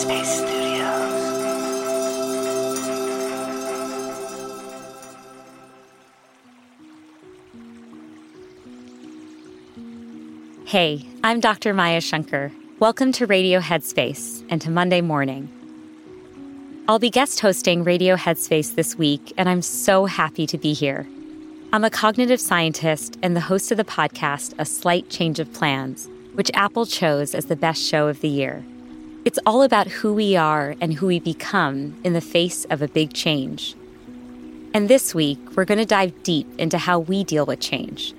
Headspace Studios. Hey, I'm Dr. Maya Shankar. Welcome to Radio Headspace and to Monday Morning. I'll be guest hosting Radio Headspace this week, and I'm so happy to be here. I'm a cognitive scientist and the host of the podcast A Slight Change of Plans, which Apple chose as the best show of the year. It's all about who we are and who we become in the face of a big change. And this week, we're going to dive deep into how we deal with change.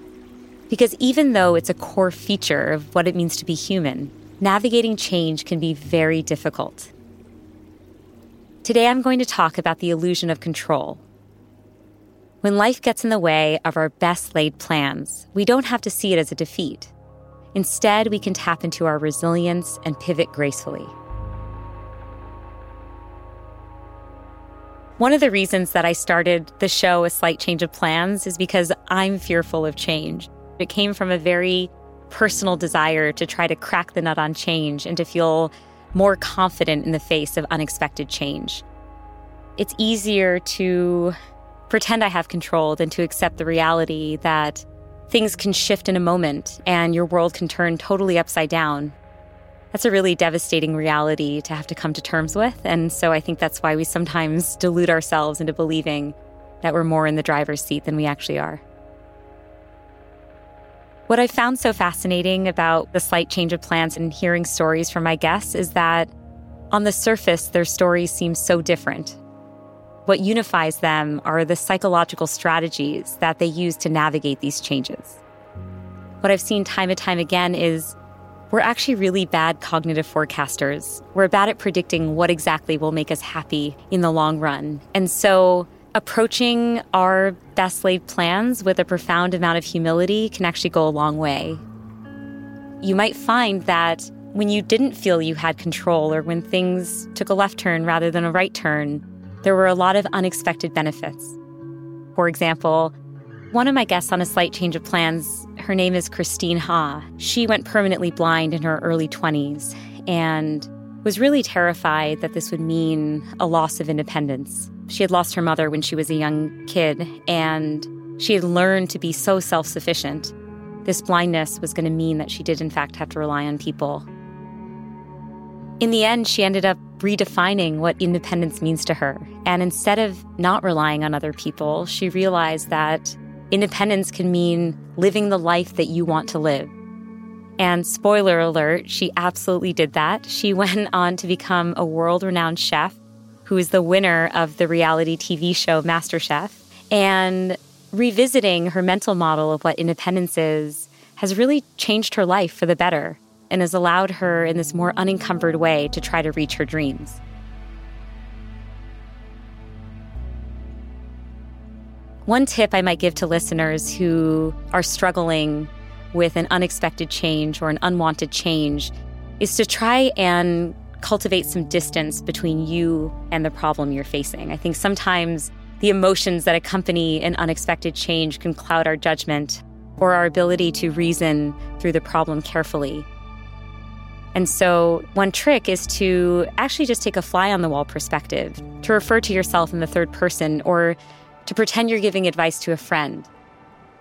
Because even though it's a core feature of what it means to be human, navigating change can be very difficult. Today, I'm going to talk about the illusion of control when life gets in the way of our best laid plans, we don't have to see it as a defeat. Instead, we can tap into our resilience and pivot gracefully. One of the reasons that I started the show A Slight Change of Plans is because I'm fearful of change. It came from a very personal desire to try to crack the nut on change and to feel more confident in the face of unexpected change. It's easier to pretend I have control than to accept the reality that things can shift in a moment and your world can turn totally upside down. That's a really devastating reality to have to come to terms with. And so I think that's why we sometimes delude ourselves into believing that we're more in the driver's seat than we actually are. What I found so fascinating about the slight change of plans and hearing stories from my guests is that on the surface, their stories seem so different. What unifies them are the psychological strategies that they use to navigate these changes. What I've seen time and time again is we're actually really bad cognitive forecasters. We're bad at predicting what exactly will make us happy in the long run. And so, approaching our best laid plans with a profound amount of humility can actually go a long way. You might find that when you didn't feel you had control or when things took a left turn rather than a right turn, there were a lot of unexpected benefits. For example, one of my guests on a slight change of plans, her name is Christine Ha. She went permanently blind in her early 20s and was really terrified that this would mean a loss of independence. She had lost her mother when she was a young kid, and she had learned to be so self sufficient. This blindness was going to mean that she did, in fact, have to rely on people. In the end, she ended up redefining what independence means to her. And instead of not relying on other people, she realized that independence can mean living the life that you want to live. And spoiler alert, she absolutely did that. She went on to become a world renowned chef who is the winner of the reality TV show MasterChef. And revisiting her mental model of what independence is has really changed her life for the better and has allowed her in this more unencumbered way to try to reach her dreams. One tip I might give to listeners who are struggling with an unexpected change or an unwanted change is to try and cultivate some distance between you and the problem you're facing. I think sometimes the emotions that accompany an unexpected change can cloud our judgment or our ability to reason through the problem carefully. And so, one trick is to actually just take a fly on the wall perspective, to refer to yourself in the third person, or to pretend you're giving advice to a friend.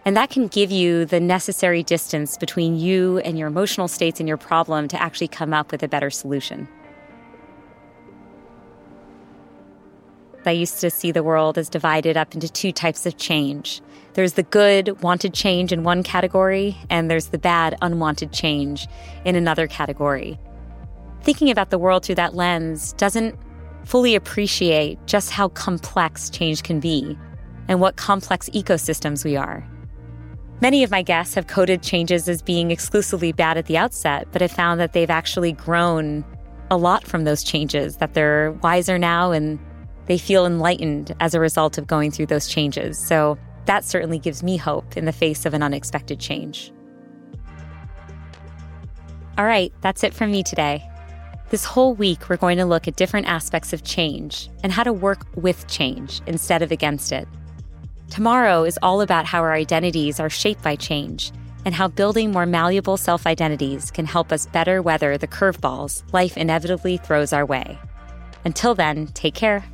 And that can give you the necessary distance between you and your emotional states and your problem to actually come up with a better solution. I used to see the world as divided up into two types of change. There's the good, wanted change in one category, and there's the bad, unwanted change in another category. Thinking about the world through that lens doesn't fully appreciate just how complex change can be and what complex ecosystems we are. Many of my guests have coded changes as being exclusively bad at the outset, but have found that they've actually grown a lot from those changes, that they're wiser now and they feel enlightened as a result of going through those changes. So that certainly gives me hope in the face of an unexpected change. All right, that's it from me today. This whole week, we're going to look at different aspects of change and how to work with change instead of against it. Tomorrow is all about how our identities are shaped by change and how building more malleable self identities can help us better weather the curveballs life inevitably throws our way. Until then, take care.